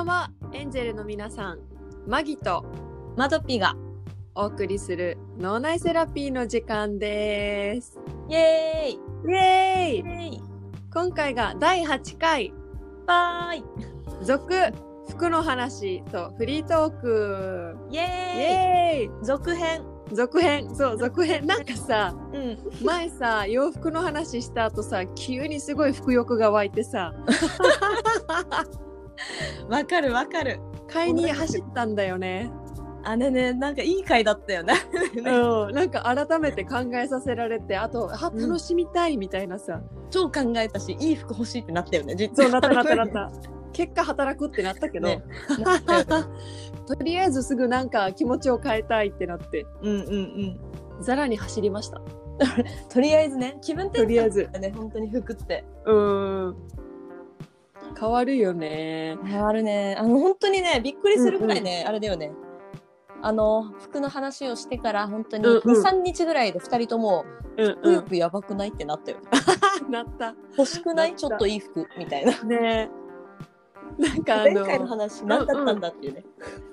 ばんは、エンジェルの皆さん。マギとマドピが。お送りする脳内セラピーの時間です。イエーイイエーイイエーイ今回が第8回、バーイ続、服の話とフリートーク。イイエーイエーイ続編続編、そう、続編。なんかさ、うん。前さ、洋服の話した後さ、急にすごい服欲が湧いてさ、わかるわかる。買いに走ったんだよね。あれね、なんかいい回だったよね。うん、なんか改めて考えさせられてあとあうん。楽しみたいみたいなさ、超考えたし、いい服欲しいってなったよね、実そうなったなったなった。結果働くってなったけど、とりあえずすぐなんか気持ちを変えたいってなって。うんうんうん。ざらに走りました。とりあえずね、気分転換とりあえず。だね、本当に服って。うん変わるよねあるね。あの、本当にね、びっくりするぐらいね、あれだよね。あの、服の話をしてから、本当にうんうん2、3日ぐらいで2人とも、うん服欲やばくないってなったよ。なった欲しくない？ちょっといい服みたいな。ねなんかあ前回のの話何だったんだっていうね。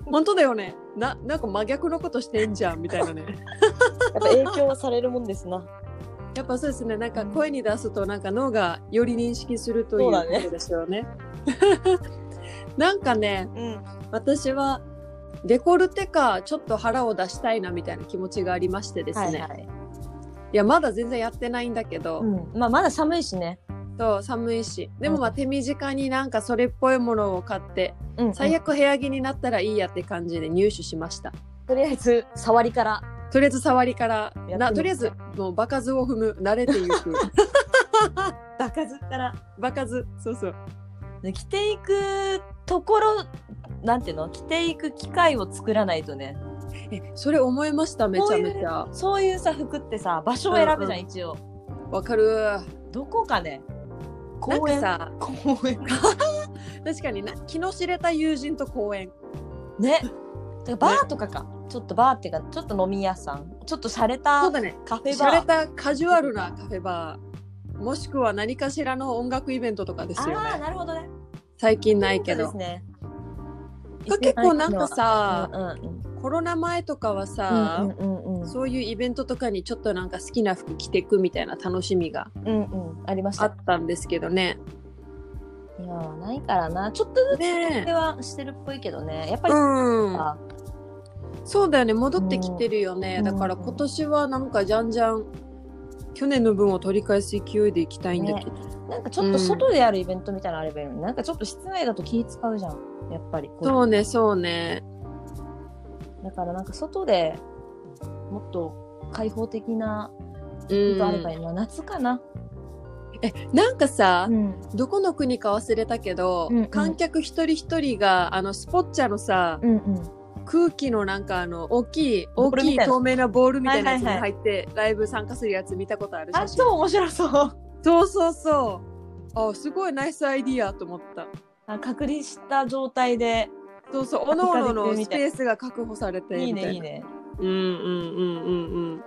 本当だよねななんか真逆のことしてんじゃんみたいなね やっぱ影響はされるもんですな。やっぱそうですねなんか声に出すとなんか脳がより認識するということですよね なんかねうん。私はデコルテかちょっと腹を出したいなみたいな気持ちがありましてですね、いはいはい。やまだ全然やってないんだけど、うん。まあまだ寒いしね。そう寒いしでもうんまあ手短になんかそれっぽいものを買って、うん最悪部屋着になったらいいやって感じで入手しましたとりあえず触りから。とりあえず触りからなとりあえずもう場数を踏む慣れていくバカずから。場数そうそうで着ていくところ、なんていうの着ていく機会を作らないとね。えそれ思いましためちゃめちゃそういうさ、服ってさ、場所を選ぶじゃん、うん一応。わかるどこかね。公園。かさ公園。確かにな気の知れた友人と公園ね。だからバーとかか。ちょっとバーっていうか、ちょっと飲み屋さん。ちょっと洒落たそうだねカフェバー。しゃれたカジュアルなカフェバーもしくは何かしらの音楽イベントとかですよああ、ねなるほどね。最近ないけどそうですね。結構なんかさうんうんコロナ前とかはうんさ、うんうんうんそういうイベントとかにちょっとなんか好きな服着てくみたいな楽しみがうんうんありましあた。ったんですけどね。いやーないからな。ちょっとずつね手はしてるっぽいけどね。やっぱりうん、さ、そうだよね戻ってきてるよね、うんだから今年はなんかじゃんじゃん去年の分を取り返す勢いでいきたいんだけど、なんかちょっと外でやるイベントみたいなのあればいいのに、なんかちょっと室内だと気使うじゃん。やっぱり。そうねそうねだからなんか外でもっと開放的なうイベントあればんいいな。夏かな。えなんかさ、ん。どこの国か忘れたけど、うんうん観客一人一人があのスポッチャのさうんうん。空気のなんかあの大きい大きい透明なボールみたいなやつに入ってライブ参加するやつ見たことある写あ、真超面白そう。そうそうそう。あすごいナイスアイディアと思った。あ隔離した状態で、そうそうおのおののスペースが確保されていいね、いいね。うんうんうんうん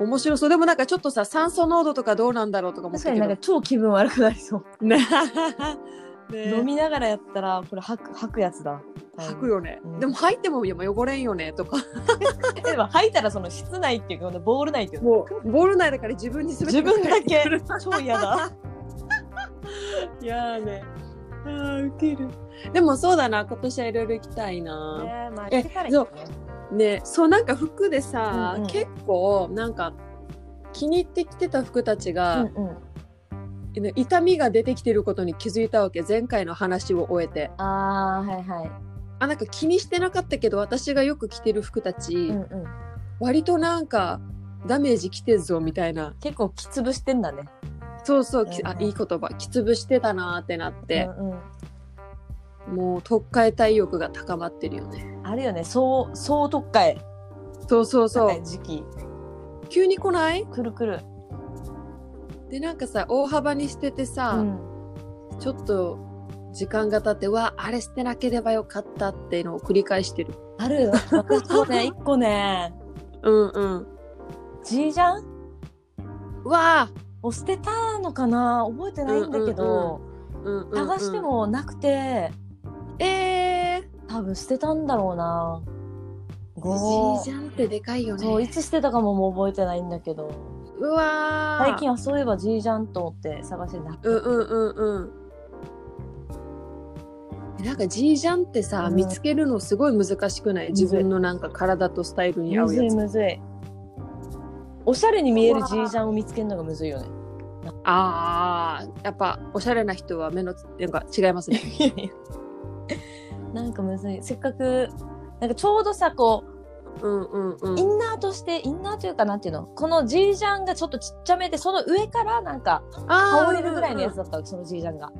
うん。面白そう。でもなんかちょっとさ酸素濃度とかどうなんだろうとか思っ確かになんか超気分悪くなりそう。ね。ね。飲みながらやったら、これ吐く、吐くやつだ。吐くよね、うん。でも吐いても汚れんよねとか。でも吐いたらその室内っていうか、ボール内っていうか、もうボール内だから自分に全て自分だける。超嫌だ。いやーね。あーウケる。でもそうだな今年はいろいろ行きたいな、ねまあ、え行けたらいいよねねそうなんか服でさ、うんうん。結構なんか気に入ってきてた服たちが、うんうん。ね痛みが出てきてることに気づいたわけ前回の話を終えて。ああ、はいはい。あなんか気にしてなかったけど私がよく着てる服たち、うんうん。割となんかダメージきてるぞみたいな結構きつぶしてんだね。そうそう、きうんうんあいい言葉きつぶしてたなーってなってう、んうん。もう特化体欲が高まってるよねあるよね、そう、そう特会。そうそうそう、時期。急に来ない？くるくる。でなんかさ大幅に捨ててさ、うん。ちょっと時間が経ってうわあれ捨てなければよかったっていうのを繰り返してる。ある。私もね、一個ね、うんうん。じいじゃん？うわ。を捨てたのかな？覚えてないんだけど、うんうんうんうん探してもなくて、え多分捨てたんだろうな。ジごージャンってでかいよね。そう、いつ捨てたかももう覚えてないんだけど、うわー。最近はそういえばジージャンと思って探してなうんうんうんうん。なんかジージャンってさ、うん見つけるのすごい難しくない？自分のなんか体とスタイルに合むずいうやつ。むずい。おしゃれに見えるジージャンを見つけるのがむずいよね。ああ、やっぱおしゃれな人は目のつなんか違いますね。なんかむずい。せっかく、なんかちょうどさ、こうんうんうう、ん。インナーとして、インナーというかなんていうの？このジージャンがちょっとちっちゃめで、その上からなんか、あー羽織れるぐらいのやつうんだったわけ、そのジージャンが。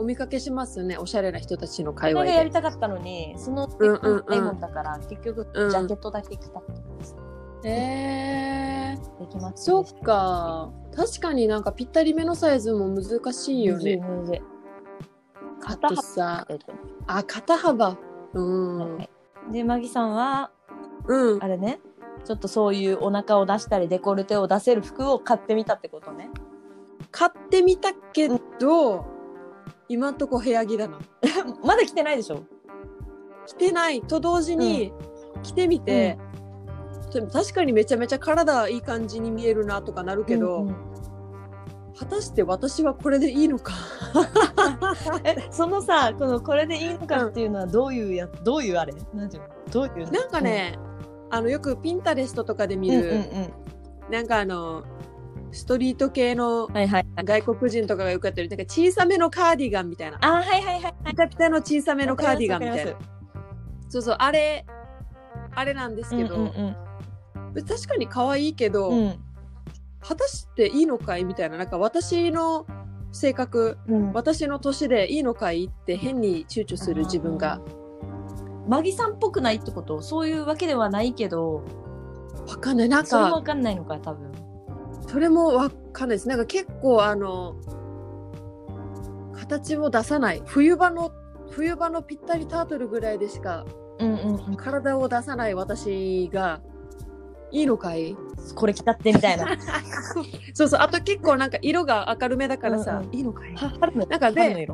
うんお見かけしますね。おしゃれな人たちの界隈それがやりで。たかったのに、その、うんうんうんないもんだから、結局、うんジャケットだけ着たってことです。えー、できますそっか。確かになんかぴったりめのサイズも難しいよね。むずい。あ肩幅とさ、えっとあ、肩幅。うん。はいで、マギさんは、うんあ。れね、ちょっとそういうお腹を出したり、デコルテを出せる服を買ってみたってことね。買ってみたけど、今んとこ部屋着だな。まだ着てないでしょ？着てない。と同時に着てみて、でも確かにめちゃめちゃ体いい感じに見えるなとかなるけど、うんうん。果たして私はこれでいいのか？えそのさこのこれでいいのかっていうのはどういうやどういうあれ？なんていうの？どういうの？なんかね、あのよくピンタレストとかで見うん、うんる、うんうん。なんかあのストリート系の外国人とかがよくやってるなんか小さめのカーディガンみたいな。あはいはいはい。はいピタピタの小さめのカーディガンみたいな。そうそうあれあれなんですけど、りますうんうん。確かに可愛いけど、うん。果たしていいのかいみたいななんか私の性格うん。私の年でいいのかいって変に躊躇する自分が。マギさんっぽくないってこと？そういうわけではないけど。わかんない。なんかそれもわかんないのか多分それもわかんないです。なんか結構あの形を出さない。冬場の冬場のぴったりタートルぐらいでしかうんうんうん。体を出さない私がいいのかい？これ着たってみたいな。そうそう。あと結構なんか色が明るめだからさ、うんうん。いいのかい？は春のなんかで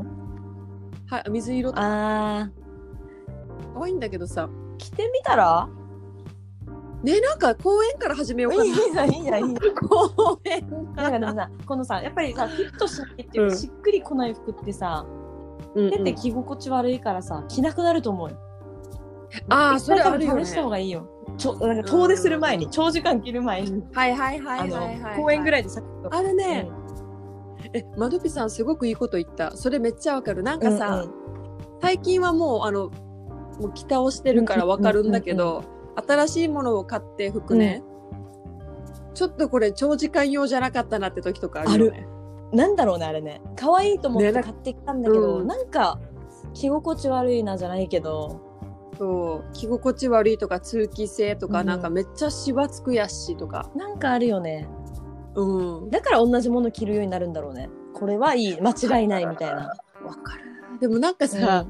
はい水色とか。あ可愛いんだけどさ。ー着てみたら？ねなんか公園から始めようかいいないいないいな公園なんかでもさこのさやっぱりさフィットしないっていうか、うん。しっくりこない服ってさうん手って着心地悪いからさ着なくなると思うよ。ああそれあるよね。試した方がいいよ。ちょなんか遠出する前に、長時間着る前に、はいはいはいはいはい、はい、公園ぐらいでさあれね、えマドピさんすごくいいこと言った。それめっちゃわかる。なんかさ、うんうん最近はもうあのもう着倒してるからわかるんだけど、新しいものを買って服ね、ちょっとこれ長時間用じゃなかったなって時とかあるよね。なんだろうねあれね。可愛いと思ってね買ってきたんだけど、うん。なんか着心地悪いなじゃないけど。そう。着心地悪いとか通気性とか、うん。なんかめっちゃしわつくやしとか。なんかあるよね。うん。だから同じもの着るようになるんだろうね。これはいい。間違いないみたいな。わかる。でもなんかさ、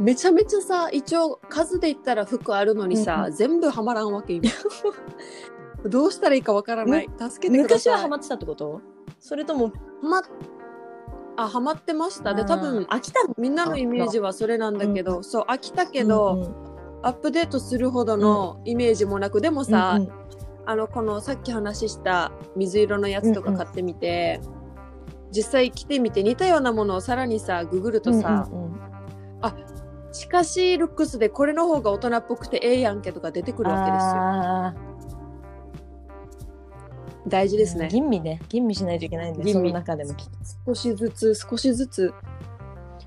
めちゃめちゃさ一応数で言ったら服あるのにさ、うん全部はまらんわけ今。どうしたらいいかわからない。助けてください。昔はハマってたってこと？それともはまあハマってました。で多分飽きたのみんなのイメージはそれなんだけど、そう飽きたけど、うんうん。アップデートするほどのイメージもなく、でもさ、うんうん。あのこのさっき話した水色のやつとか買ってみて、実際着てみて似たようなものをさらにさググるとさ、うんうんうん。近しいルックスでこれの方が大人っぽくてええやんけとか出てくるわけですよ。あ大事ーですね。吟味ね。吟味しないといけないんでその中でもきっと。少しずつ少しずつ。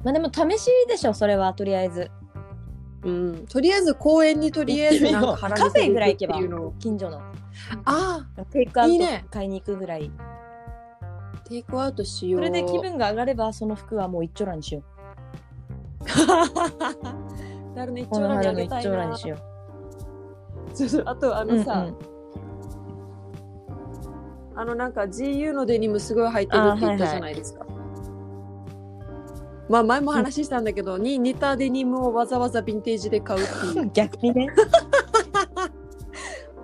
まあでも試しでしょそれはとりあえず。うん。とりあえず公園にとりあえずなんか腹カフェぐらい行けば近所の。あテイクアウト買いに行くぐらい。あテイクアウトしよそうれで気分が上がればその服はもう一丁羅にしよ なるね。一うこの丁羅に春の一あげたいな。丁羅にしよそうそう。あとあうのさ、うんうんあのなんか GU のデニムすごい入ってるって言ったじゃないですか。まあ前も話したんだけど、に似たデニムをわざわざヴィンテージで買うっていう。逆にね。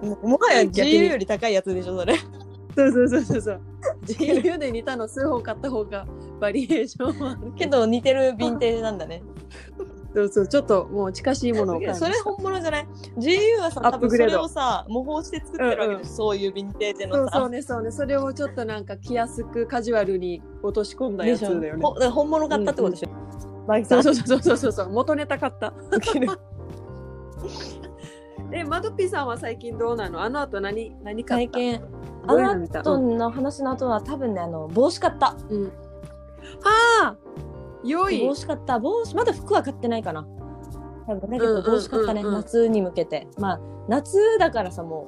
も もはや逆に。GU より高いやつでしょそれ。そうそうそうそうそう。GU で似たの数本買った方がバリエーションは けど似てるヴィンテージなんだねそうそう、ちょっともう近しいものをそれ本物じゃない ?GU はさ、多分それをさ、模倣して作ってるわけでしょ、そういうヴィンテージそのさ。うそうね、そうね。それをちょっとなんか着やすくカジュアルに落とし込んだやつだよね。本物買ったってことでしょ、マギさん。そうそうそうそうそうそう。元ネタ買った。え、マドピさんは最近どうなの？あの後何、何買った？最近、あの後の話の後は多分ね、あの、帽子買った。うん。はあ良い帽子買った。帽子、まだ服は買ってないかな。多分だけど帽子買ったね、うんうんうんうん夏に向けて。まあ、夏だからさ、も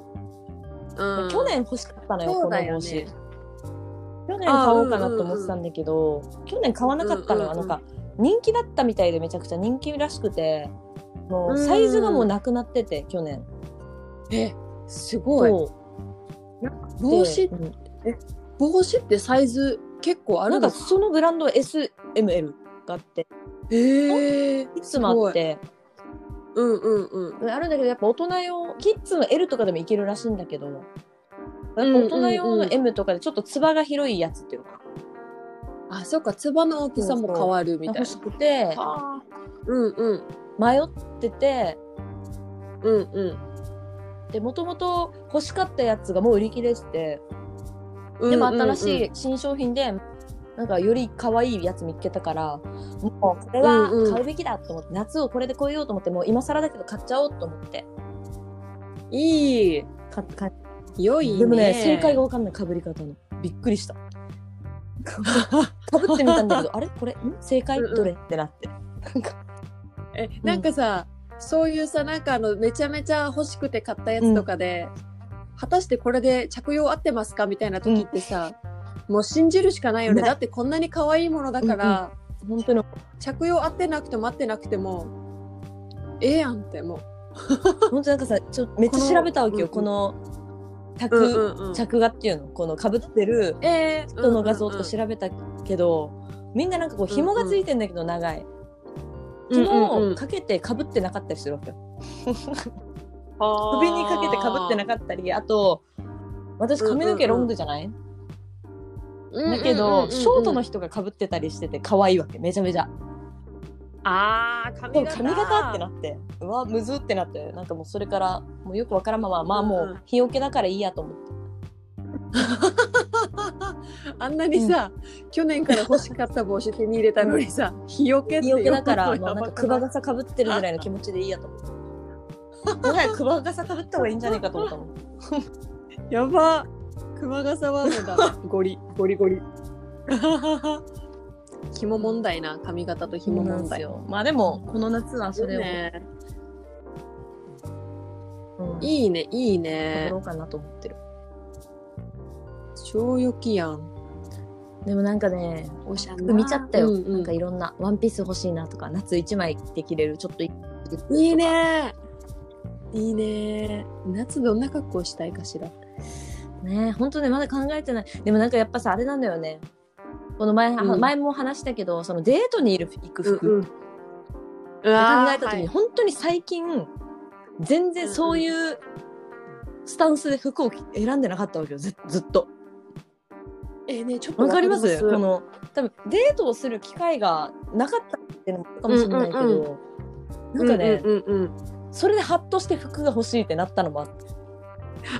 う、うん去年欲しかったのよ、そこの帽子。去年買おうかなと思ってたんだけど、去年買わなかったのよ、うんうんうんか、人気だったみたいでめちゃくちゃ人気らしくて、もううんサイズがもうなくなってて、去年。え、すごい。帽子で、うん帽子ってサイズ結構あなんかそのブランド SML があって、ええ。いつもあって、うんうんうん。あるんだけど、やっぱ大人用、キッズの L とかでもいけるらしいんだけど、大人用の M とかでちょっとつばが広いやつっていうのか。あ、そっか、つばの大きさも変わるみな。たい欲しくて。うんうん。迷ってて、うんうん。で、もともと欲しかったやつがもう売り切れしてて、でも新しい新商品で、なんかより可愛いやつ見つけたから、もうこれはうんうん買うべきだと思って、夏をこれで超えようと思って、もう今更だけど買っちゃおうと思って。いい。買っ買っ良いね。でもね、正解がわかんない、被り方の。びっくりした。かぶってみたんだけど、あれ？これ、ん？正解？うんうんどれ？ってなって。なんか、え、なんかさ、そういうさ、なんかあの、めちゃめちゃ欲しくて買ったやつとかで、果たしてこれで着用合ってますかみたいな時ってさ、もう信じるしかないよね。だってこんなに可愛いものだから、本当に、着用合ってなくても合ってなくても、ええやんっても本当なんかさ、ちょめっちゃ調べたわけよ、ここの、う。着、うんうん。着画っていうの、この被ってるえー、人の画像とかうん調べたけど、みんななんかこう紐がついてんだけど長い。うんうん紐うんをかけて被ってなかったりするわけよ。首にかけて被ってなかったり、あと、私髪の毛ロングじゃない、だけど、ショートの人が被ってたりしてて可愛いわけ、めちゃめちゃ。あ髪型。も髪型ってなって、うわ、むずってなって、なんかもうそれから、もうよくわからんまま、まあもうんうう日よけだからいいやと思って。あんなにさ、去年から欲しかった帽子手に入れたのにさ、日よけって日よけだから、もうなんかクバ傘かぶってるぐらいの気持ちでいいやと思って。もはやクバ傘かぶった方がいいんじゃないかと思ったもん。やば。熊笠はもうだな。ゴリ、ゴリゴリ。紐問題な、髪型と紐問題。よ。まあでも、この夏はそれを、ね、うん、いいね、いい撮ねろ。うかなと思ってる。超良きやん。でもなんかね、おしゃ服見ちゃったよ。うんうんなんかいろんな、ワンピース欲しいなとか、夏一枚で着れる、ちょっといいいね。いいね。夏どんな格好したいかしら？ね本当ね、まだ考えてない。でもなんかやっぱさ、あれなんだよね。この前、うん前も話したけど、そのデートにいる行く服、うんうん。考えた時に、本当に最近、全然そういうスタンスで服を選んでなかったわけよ、ずずっと。えねちょっとわかりますわこの、多分デートをする機会がなかったっていうのもあるかもしれないけど、うんなんかね、うんうんうんそれでハッとして服が欲しいってなったのもあって。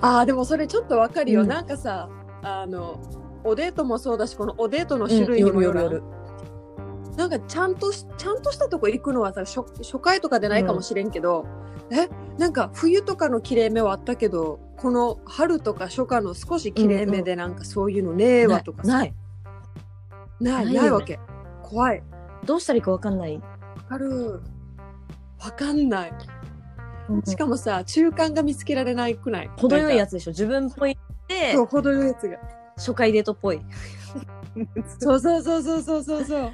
ああでもそれちょっとわかるよ、うん。なんかさあのおデートもそうだしこのおデートの種類にもよる,、うん。夜なんかちゃんとしちゃんとしたとこ行くのはさ初初回とかでないかもしれんけど、え？なんか冬とかの綺麗めはあったけどこの春とか初夏の少し綺麗めでなんかそういうのねえわとかさ、ない。ないないよね。ないわけ。怖い。どうしたらいいかわかんない。わかる。わかんないしかもさ中間が見つけられないくない？程よいやつつでしょ。自分っぽいって。そ、う程よいやつが。初回デートっぽい。そうそうそうそうそうそうそう。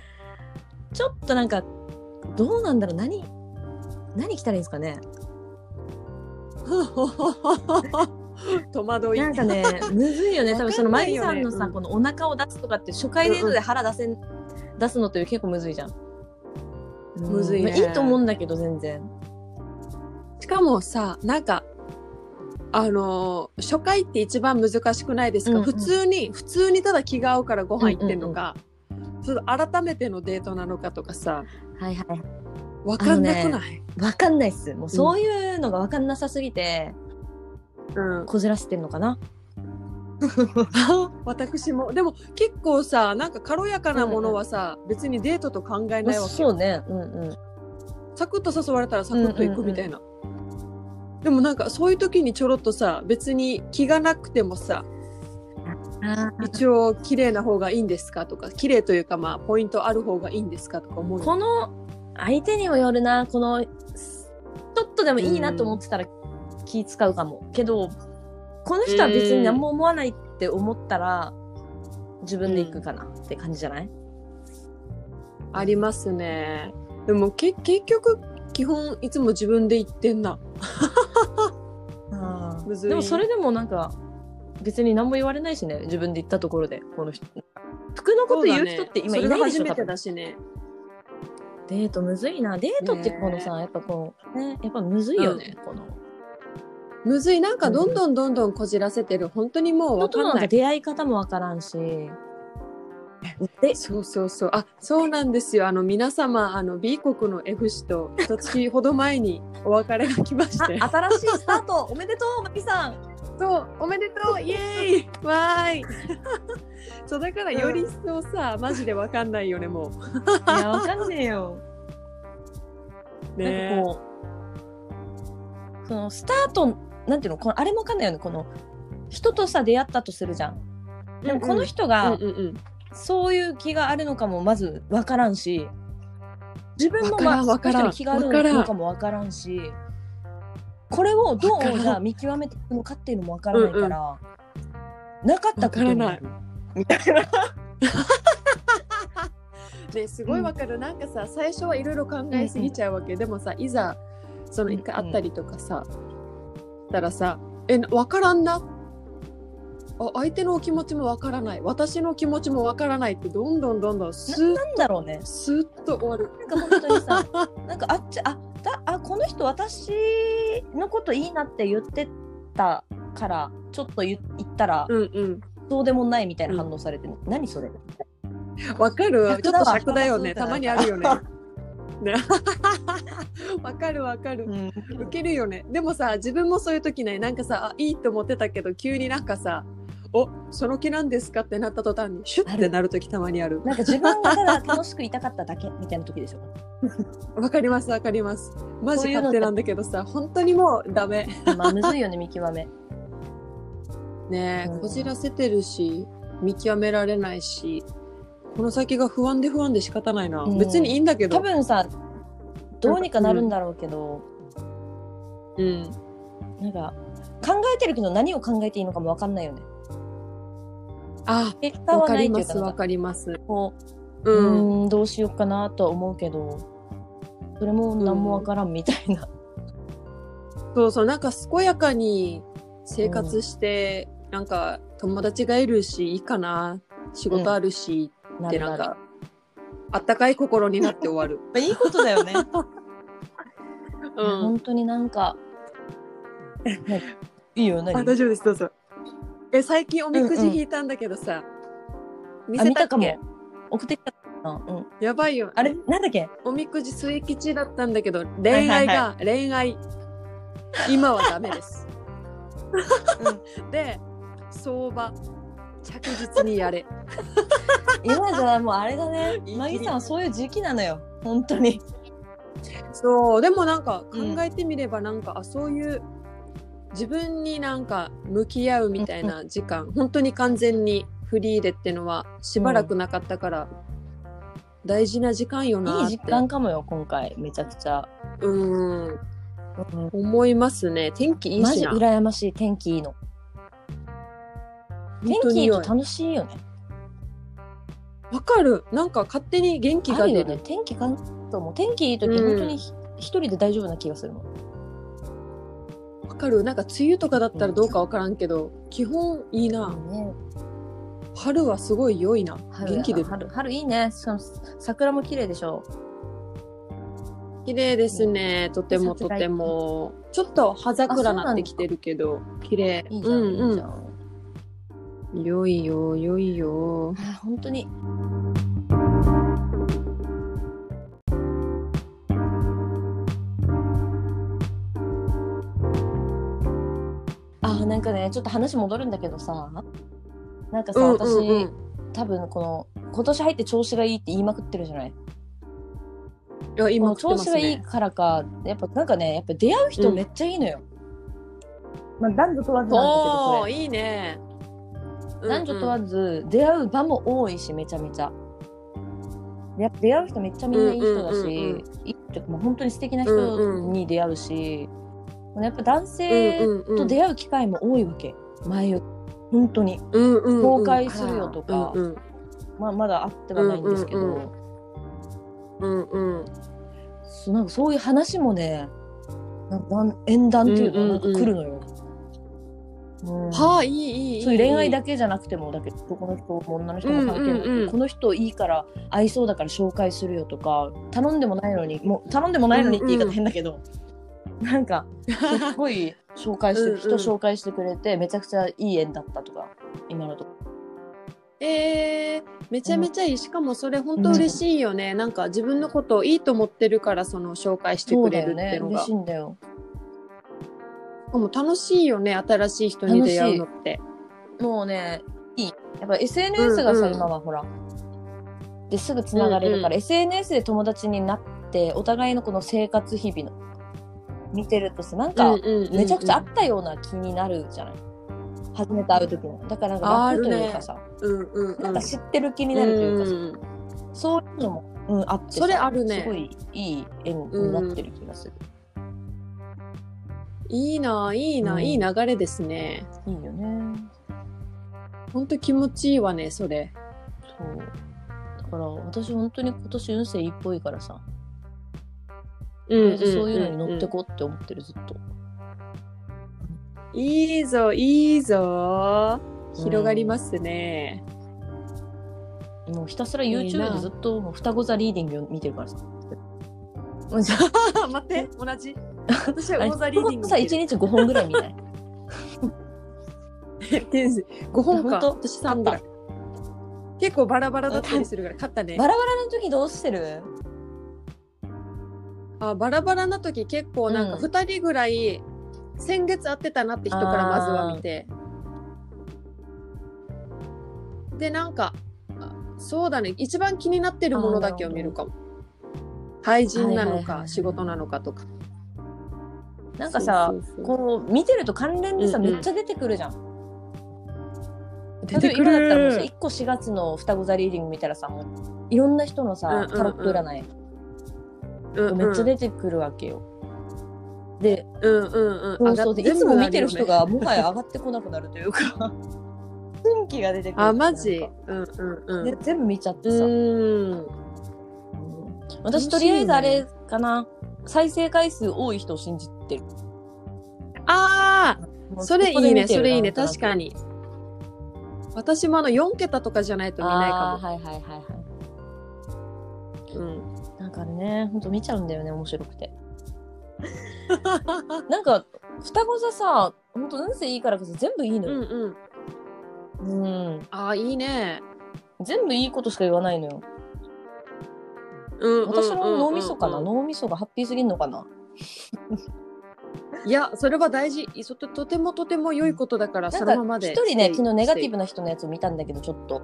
ちょっとなんか、どうなんだろう。何、何着たらいいんですかね。戸惑い。なんかね、むずいよね。多分そのマリさんのさ、うん。このお腹を出すとかって初回デートで腹出せん、出すのって結構むずいじゃん。むずいね。まあいいと思うんだけど、全然。しかもさなんかあのー初回って一番難しくないですか、うんうん普通に普通にただ気が合うからご飯行ってんのか、それと改めてのデートなのかとかさはいはい。わかんなくない、わかんないっす。もうそういうのがわかんなさすぎて、うん、こじらせてんのかな？私もでも結構さなんか軽やかなものはさ、別にデートと考えないわけそうね。うんうん。サクッと誘われたらサクッと行くみたいな、でもなんかそういう時にちょろっとさ別に気がなくてもさ一応綺麗な方がいいんですかとか綺麗というかまあポイントある方がいいんですかとか思うよ。この相手にもよるな、この、ちょっとでもいいなと思ってたら気使うかも。けど、この人は別に何も思わないって思ったら、自分で行くかなって感じじゃない、ありますねでもけ結局基本いつも自分で言ってんな でもそれでもなんか、別に何も言われないしね、自分で言ったところで、この人。服のこと言う人って今いないでしょ、それが初めてだしね。デートむずいな。デートってこのさ、やっぱこう、ね、やっぱむずいよね、この。むずい。なんかどんどんどんどんこじらせてる。本当にもう人とのなんかんない出会い方もわからんし。で、そうそうそう。あそうなんですよ。あの皆様あの B 国の F 氏と一月ほど前にお別れが来まして。あ新しいスタート。おめでとう、マキさん。そうおめでとう。イエーイ。わーい。そうだからより一層さ、マジでわかんないよねもいや、わかんねえよ。うね。なんかこう、そのスタート、なんていうの、このあれもわかんないよね、この、人とさ、出会ったとするじゃん。でもこの人うんが、うんうんそういう気があるのかもまずわからんし、自分もまあ、わからん気があるのかもわからんし、これをどうん。じ見極めていくのかっていうのもわからないから、なかったことになる。みたいな。ねすごいわかる、なんかさ最初はいろいろ考えすぎちゃうわけ、でもさいざその一回会ったりとかさ、したらさえわからんなあ相手の気持ちもわからない。私の気持ちもわからないってどんどんどんどんスーッなんだろうね。スーッと終わる。なんか本当にさ、なんかあっち、あ、だあこの人私のこといいなって言ってたから、ちょっと言言ったら、うんうん。そうでもないみたいな反応されて、何それ？わかる。ちょっと尺だよね。たまにあるよね。ね。わかるわかる。うん。ウケるよね。でもさ自分もそういう時ねなんかさあいいと思ってたけど急になんかさおその気なんですか？ってなった途端にシュッてなる時たまにある。なんか自分がただ楽しくいたかっただけみたいな時でしょ？わかりますわかります。マジ勝手なんだけどさ本当にもうダメ。まあむずいよね、見極め。ねえうん。こじらせてるし見極められないしこの先が不安で不安で仕方ないな、うん。別にいいんだけど。多分さ、どうにかなるんだろうけど、うん。なんか、考えてるけど何を考えていいのかもわかんないよね。あわかりますわかかります。こう、う、うんどうしようかなとは思うけど、それも何もわからんみたいな。そうそうなんか健やかに生活して、なんか友達がいるしいいかな仕事あるし、なるなるってなんかあったかい心になって終わる、いいことだよね。うん、本当になんか、いいよ、何？あ大丈夫ですどうぞえ最近おみくじ引いたんだけどさ、見せたったけ。送ってきた。うん。やばいよ。あれ、なんだっけ？おみくじ末吉だったんだけど恋愛が、恋愛。今はダメです、で相場。着実にやれ。今じゃもうあれだね。マギさんはそういう時期なのよ。本当に。そう。でもなんか考うん。えてみればなんか、あそういう自分になんか向き合うみたいな時間、本当に完全にフリーでってのはしばらくなかったから、大事な時間よないってい時間かもよ、今回。めちゃくちゃ。うん思いますね天気いいマジしな羨ましい、天気いいの。天気いいと楽しいよね。わかるなんか勝手に元気。が出る天気かんともう天気いい時、うん本当にひ一人で大丈夫な気がするもん。わかる。なんか梅雨とかだったらどうかわからんけど、基本いいな、ね、春はすごい良いな。元気出る春春いいね。しかも桜も綺麗でしょ。綺麗ですね、とてもとても。ちょっと葉桜なってきてるけど綺麗。いいじゃん、うんいいじゃん。うん。良いよ良いよ。あ本当になんかねちょっと話戻るんだけどさ。なんかさ、うん私、うんうん。多分この今年入って調子がいいって言いまくってるじゃない？いやこ今の調子がいいからかやっぱなんかねやっぱ出会う人めっちゃいいのよ、まあ男女問わずなんだけどそれ。おーいいね。男女問わずず出会う場も多いしめちゃめちゃ。でやっぱ出会う人めっちゃみんないい人だし、うんうんうんうんいいってもう本当に素敵な人に出会うし、やっぱ男性と出会う機会も多いわけ。前より本当に。うんうんうん。公開するよとか。うんまあまだ会ってはないんですけど、うんうんうん。うんそうなんかそういう話もねなん縁談っていうかうんうんうん。なんか来るのよ、うん。はあいいいいいい。そういう恋愛だけじゃなくてもだけどこの人も女の人も関係なくて、うん。うんうんこの人いいから合いそうだから紹介するよとか頼んでもないのにもう頼んでもないのにって言い方変だけど、なんかすごい 紹介してうんうん。人紹介してくれてめちゃくちゃいい縁だったとか今のとこ。えー、めちゃめちゃいい。しかもそれ本当嬉しいよね、なんか自分のことをいいと思ってるからその紹介してくれるっていうのが嬉しいんだよ。しかも楽しいよね新しい人に出会うのって。もうねいい。やっぱ SNS がさ、うんうん。今はほら。ですぐつながれるから、うんうん。SNS で友達になってお互いのこの生活日々の見てるとさなんか、めちゃくちゃあったような気になるじゃない？初めて会う時の。だからなんか楽というかさ、うんうんうん。なんか知ってる気になるというかさ、うんそういうのも、うん、あってさそれあるね。すごいいい縁になってる気がする、いいないいな、うん。いい流れですね。いいよね。本当気持ちいいわねそれ。そう。だから私本当に今年運勢いいっぽいからさ、とりあえずそういうのに乗ってこうって思ってるずっと、いいぞいいぞ。広がりますね、もうひたすら YouTube な。でずっともう双子座リーディング見てるからさ。待って同じ。私は大座リーディングさ1日5本ぐらい見ない5本か私3ぐらい結構バラバラだったりするから勝ったね。バラバラの時どうしてる？あバラバラな時結構なんかうん。2人ぐらい先月会ってたなって人からまずは見て。でなんかあそうだね。一番気になってるものだけを見るかも。対人なのか仕事なのかとか。なんかさこう見てると関連でさ、うんうん。めっちゃ出てくるじゃん。出てく例えば今だったらもうさる1個4月の双子座リーディング見たらさいろんな人のさ、タロット占い、うんうんめっちゃ出てくるわけよ。でうんうんうん。そうそう。でいつも見てる人ががもはや上がってこなくなるというか。新規が出てくるあマジ？うんうんうん。で全部見ちゃってうさ、ーん。私とりあえずあれかな、再生回数多い人を信じてる。ああそれいいねそれいいね確かに。に私もあの4桁とかじゃないと見ないかあーはいはいはいはい。も、うんかねほんと見ちゃうんだよね面白くて。なんか双子座さほんと運勢いいからこそ全部いいのうんよ、うん。うん。ああいいね。全部いいことしか言わないのよ。うん私の脳みそかな、うん脳みそがハッピーすぎんのかな？いやそれは大事。そととてもとても良いことだからそのままでか一人ね昨日ネガティブスな人のやつを見たんだけどちょっと。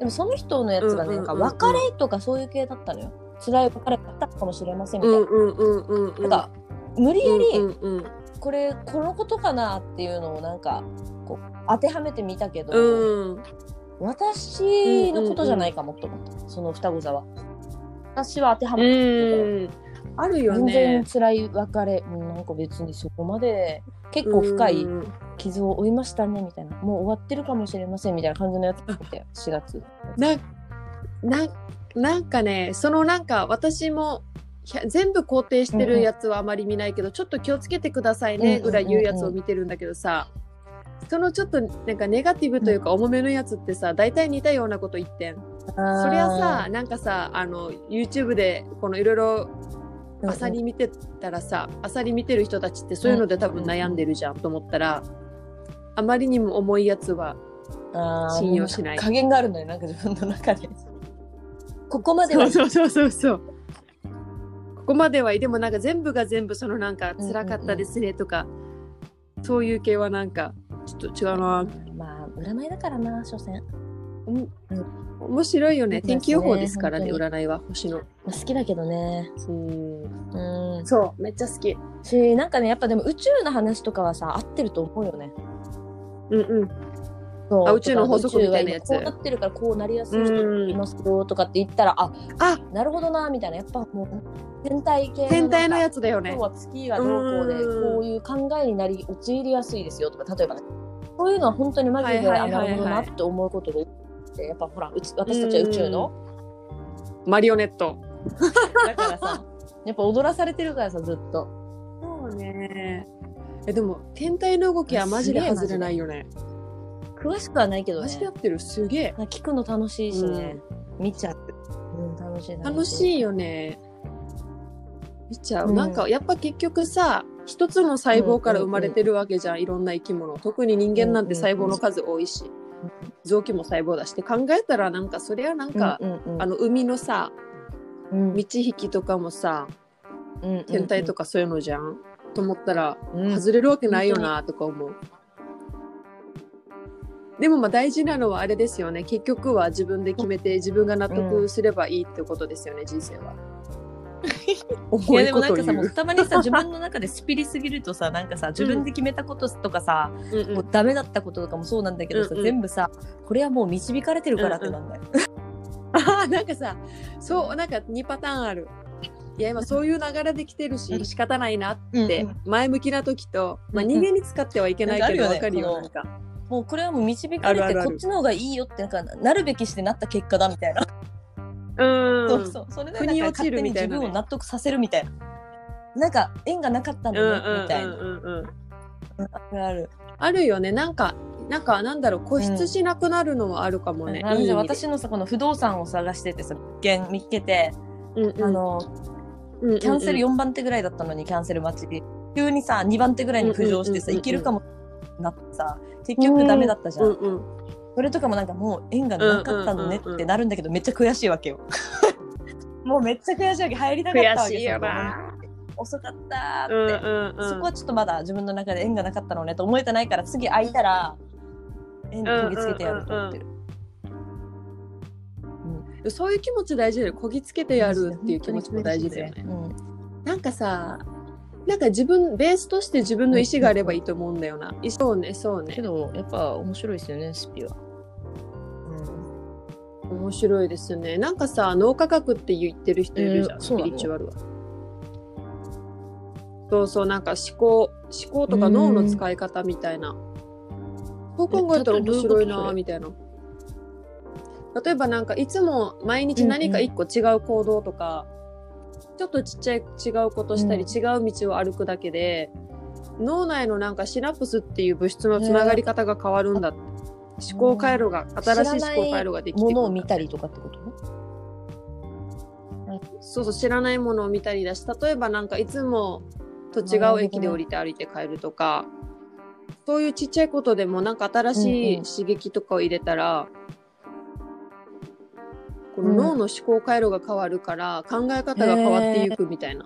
でもその人のやつがね、うんうんうんうんなん。か別れとかそういう系だったのよ辛い別れだったかもしれませんみたいな、なんか無理やり、これこのことかなっていうのをなんかこう当てはめてみたけど、うん。うん私のことじゃないかもと思った、その双子座は。私は当てはまってるうん。あるよ全然ね辛い別れ、うんなんか別にそこまで結構深いうん傷を負いましたねみたいな。もう終わってるかもしれませんみたいな感じのやつだって4月。なななんかねそのなんか私も全部肯定してるやつはあまり見ないけど、ちょっと気をつけてくださいねうんぐらい言うやつを見てるんだけどさ、そのちょっとなんかネガティブというか重めのやつってさ大体似たようなこと言ってん。そそりゃさなんかさあの YouTube でこのいろいろアサリ見てたらさアサリ見てる人たちってそういうので多分悩んでるじゃんと思ったらあまりにも重いやつは信用しない。加減があるのよなんか自分の中でここまではそうそうそうそうここまではいいでもなんか全部が全部そのなんか辛かったですねとか、そういう系はなんかちょっと違うな。まあ、占いだからな、所詮。面白いよね。天気予報ですからね、本占いは。星の。まあ、好きだけどね。うん。うん。そう、めっちゃ好き。し、なんかね、やっぱでも宇宙の話とかはさ、合ってると思うよね。うんうん。そうあ宇宙の法則みたいなやつこうなってるからこうなりやすい人いますよとかって言ったら、あ、あなるほどな、みたいな。やっぱもう、天体系天体のやつつだよね今日。は月がどうこうで、うんこういう考えになり、陥りやすいですよとか、例えばね。そういうのは本当にマジで、あなるほどなって思うことが多くて、やっぱほら、うち私たちは宇宙の。マリオネット。だからさ、やっぱ踊らされてるからさ、ずっと。そうね。え、でも、天体の動きはマジで外れないよね。詳しくはないけどねマジ。でやってる？すげえ。聞くの楽しいしね、見ちゃう。うん、楽しい楽しいよね。見ちゃう。うんなんか、やっぱ結局さ、一つの細胞から生まれてるわけじゃん、いろんな生き物。特に人間なんて細胞の数多いし、臓器も細胞だして考えたらなんか、そりゃなんか、うんうんうんあの、海のさ、うん満ち引きとかもさ、うん天体とかそういうのじゃん、と思ったら、うん外れるわけないよなとか思う。でもまあ大事なのはあれですよね。結局は自分で決めて自分が納得すればいいってことですよね、人生は。いやでもなんかさもうたまにさ自分の中でスピリすぎるとさなんかさ自分で決めたこととかさ、うんうん。もうダメだったこととかもそうなんだけどさ、うんうん。全部さこれはもう導かれてるからってなんだよ。あーなんかさそうなんか2パターンある。いや今そういう流れで来てるし、うん。仕方ないなっうんて前向きな時と、まあ、うんうん。人間に使ってはいけないけどなんかるるよねよなんかもうこれはもう導かれてこっちの方がいいよってなんかなるべきしてなった結果だみたいな。うん。そうそう。それでなんか勝手に自分を納得させるみたいな。なんか縁がなかったんうんうんだねみたいな。うんうんうん。あるある。あるよね。なんかなんかなんだろう固執しなくなるのはあるかもね、あのいい私のさこの不動産を探しててさ物件見つけて、うんうん。あのうんうんうん。キャンセル4番手ぐらいだったのにキャンセル待ち。急にさ2番手ぐらいに浮上してさうんうんうんうんいけるかもなってさ結局ダメだったじゃん、うんうんそれとかもなんかもう縁がなかったのねってなるんだけどめっちゃ悔しいわけよ。もうめっちゃ悔しいわけ。入りたかったわけよな遅かったって、うんうんそこはちょっとまだ自分の中で縁がなかったのねと思えてないから次空いたら縁にこぎつけてやると思ってる、そういう気持ち大事だよ。こぎつけてやるっていう気持ちも大事だよね。うんなんかさなんか自分ベースとして自分の意思があればいいと思うんだよな、そうねそうね。けどやっぱ面白いですよねスピは、面白いですね。なんかさ脳科学って言ってる人いるじゃん、スえーそうなの？ピリチュアルは。そうそうなんか思考思考とか脳の使い方みたいな。そう考えたら面白いなみたいな。例えばなんかいつも毎日何か一個違う行動とか、ちょっとちっちゃい違うことしたり、うん。違う道を歩くだけで脳内のなんかシナプスっていう物質のつながり方が変わるんだ。って、思考回路が新しい思考回路ができてくるものを見たりとかってこと？そうそう知らないものを見たりだし例えばなんかいつもと違う駅で降りて歩いて帰るとか、そういうちっちゃいことでもなんか新しいうんうん。刺激とかを入れたら、この脳の思考回路が変わるから考え方が変わっていくみたいな。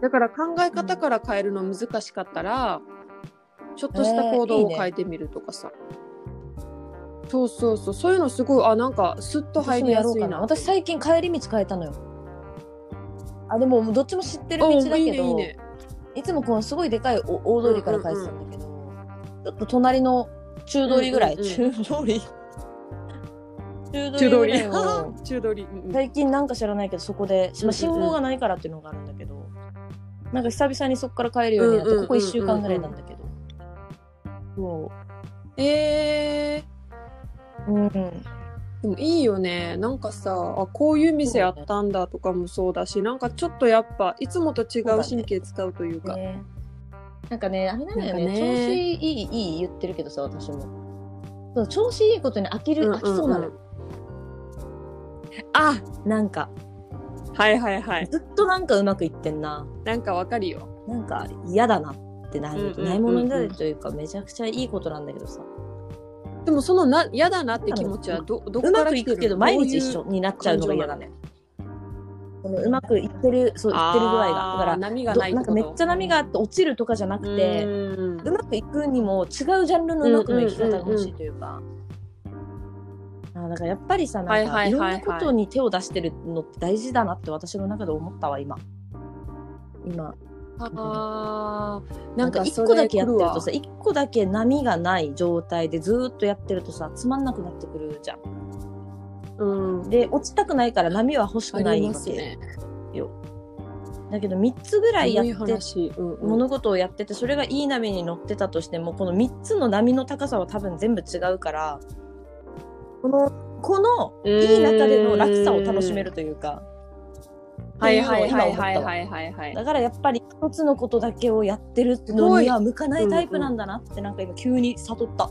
だから考え方から変えるの難しかったら、ちょっとした行動を変えてみるとかさ。そうそうそう。そういうのすごいあなんかスッと入りやすいな。私最近帰り道変えたのよ。あでもどっちも知ってる道だけどおいいねいいね。いつもこのすごいでかいお大通りから帰ってたんだけど、ちょっと隣の中通りぐらい、うんうん。中通り中通り中通り、最近なんか知らないけどそこで、まあ、信号がないからっていうのがあるんだけど、なんか久々にそこから帰るようになって、ここ1週間ぐらいなんだけど、そえううん。ー、でもいいよね。なんかさあこういう店あったんだとかもそうだしなんかちょっとやっぱいつもと違う神経使うというか。ね、なんかねあれなんだよね。調子いいいい言ってるけどさ私も。調子いいことに飽きる、飽きそうなのよあなんか。はいはいはい。ずっとなんかうまくいってんな。なんかわかるよ。なんか嫌だなってなるないものになるというかめちゃくちゃいいことなんだけどさ。でもそのな嫌だなって気持ちはどどこうまから来てるくいくけど毎日一緒になっちゃうのが嫌だねそのうまくいってるそういってる具合が。だから波がどないなんかめっちゃ波があって落ちるとかじゃなくて、うん。うまくくいくにも違うジャンルのうまくの生き方が欲しいというか。あだからやっぱりさ、なんかいろんないことに手を出してるのって大事だなって私の中で思ったわ、今。今。あーなんか一個だけやってるとさ、一個だけ波がない状態でずーっとやってるとさ、つまんなくなってくるじゃん。うんで、落ちたくないから波は欲しくあないわけりますねよ。だけど3つぐらいやって話、うんうん物事をやっててそれがいい波に乗ってたとしてもこの3つの波の高さは多分全部違うからこのこのいい中での楽さを楽しめるというか。はいはいはいはいはいはい。はいだからやっぱり一つのことだけをやってるのには向かないタイプなんだなってなんか今急に悟った。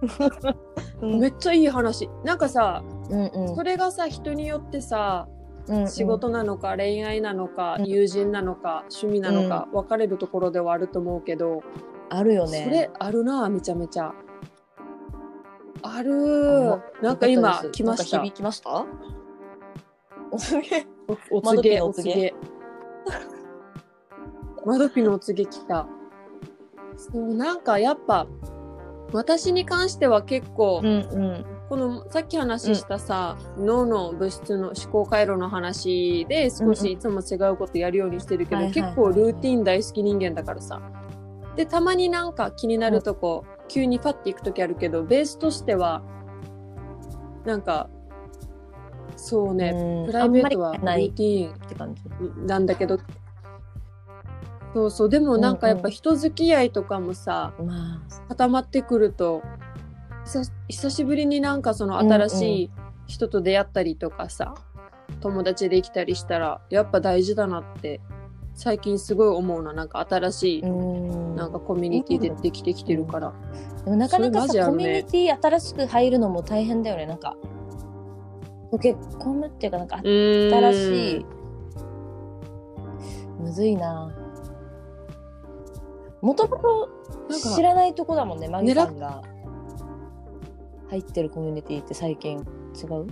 うん。めっちゃいい話。なんかさうんうん。それがさ人によってさうんうん。仕事なのか恋愛なのかうん。友人なのか趣味なのか分かれるところではあると思うけど。あるよね。それあるなめちゃめちゃああるなんか今来ました。響きました？おすげえ。お告げ。お告げ窓ピのお告げ来た。そうなんかやっぱ私に関しては結構、うんうん。このさっき話したさ、脳の物質の思考回路の話で少しいつも違うことやるようにしてるけど、はいはいはい。結構ルーティン大好き人間だからさ。でたまになんか気になるとこ、急にパッていく時あるけどベースとしてはなんかそうね、うん。プライベートはルーティって感じ。ンなんだけど。そうそうでもなんかやっぱ人付き合いとかもさ、まあ、固まってくると久し久しぶりになんかその新しい人と出会ったりとかさ、友達できたりしたらやっぱ大事だなって最近すごい思うななんか新しい、うん。なんかコミュニティでできてきてるから、でもなかなかさ、ね。コミュニティ新しく入るのも大変だよね、なんか。込むっていうか、なんか新新しい。むずいな。もともと知らないとこだもんね、マギさんが。入ってるコミュニティって最近。違う？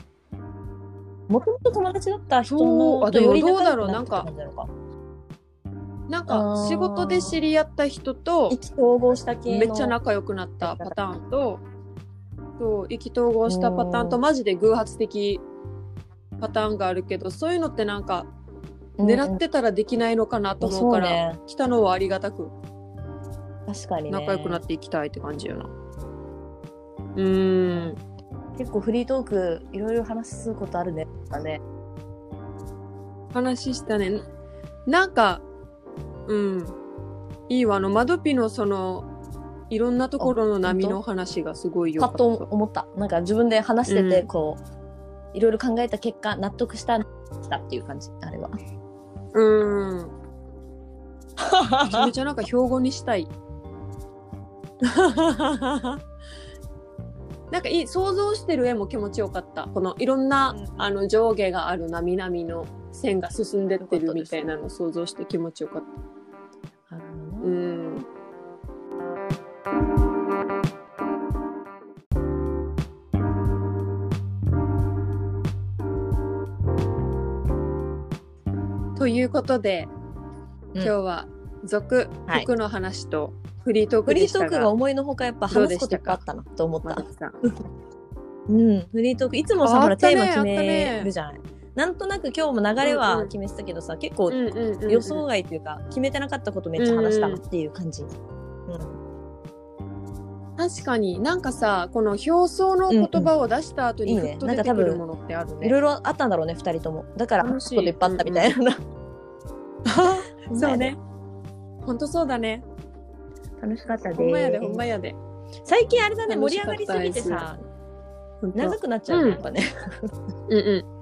もともと友達だった人のとより仲どうだろう。良くなってた感じなのかなんあかー。仕事で知り合った人と意気投合した系の。めっちゃ仲良くなったパターンとそう意気投合したパターンとうんマジで偶発的パターンがあるけどそういうのってなんか狙ってたらできないのかなと思うから、そうね。来たのはありがたくうん確かにね。仲良くなっていきたいって感じよな。うーん。結構フリートークいろいろ話すことあるね。だね。話したね。なんかうんいいわあのマドピのそのいろんなところの波の話がすごいよかっパッとた。思ったなんか自分で話しててうんこう、いろいろ考えた結果納得したしたっていう感じあれはうんめちゃめちゃなんか標語にしたい。なんかいい想像してる絵も気持ちよかった。このいろんな、うんあの上下がある波々の線が進んでってるみたいなのを想像して気持ちよかった。うん。ということで、うん。今日は続、はい。服の話とフリートーフリートーククでしたが、が思いのほかやっぱ話すこといあったなと思った。うん。フリートークいつもさあほらテーマ決めるじゃないなんとなく今日も流れうんうん。は決めてたけどさ、結構うんうんうんうん。予想外というか決めてなかったことめっちゃ話したなっていう感じ、うん。確かに。なんかさこの表層の言葉を出した後にふっと出てくるものってあるね。いろいろあったんだろうね二人とも。だから楽しい。話すこといっぱいあったみたいな、そうね。ほんとそうだね。楽しかったほんまやででほんまやで。最近あれだね盛り上がりすぎてさ長くなっちゃうねやっぱね、うんう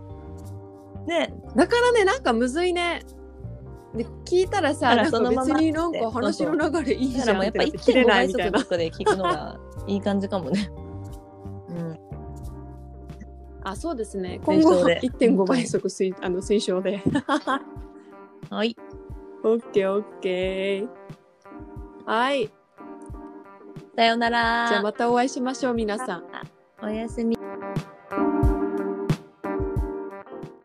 ねん。だからねなんかむずいね。で聞いたらさあらそのまま別になんか話の流れいいじゃんってなって切れ1.5倍速と。かで聞くのがいい感じかもねうんあそうですね。推今後奨で1.5倍速推あの推奨で。はいオッケーオッケー。はい。さようならじゃあまたお会いしましょう皆さん。おやすみ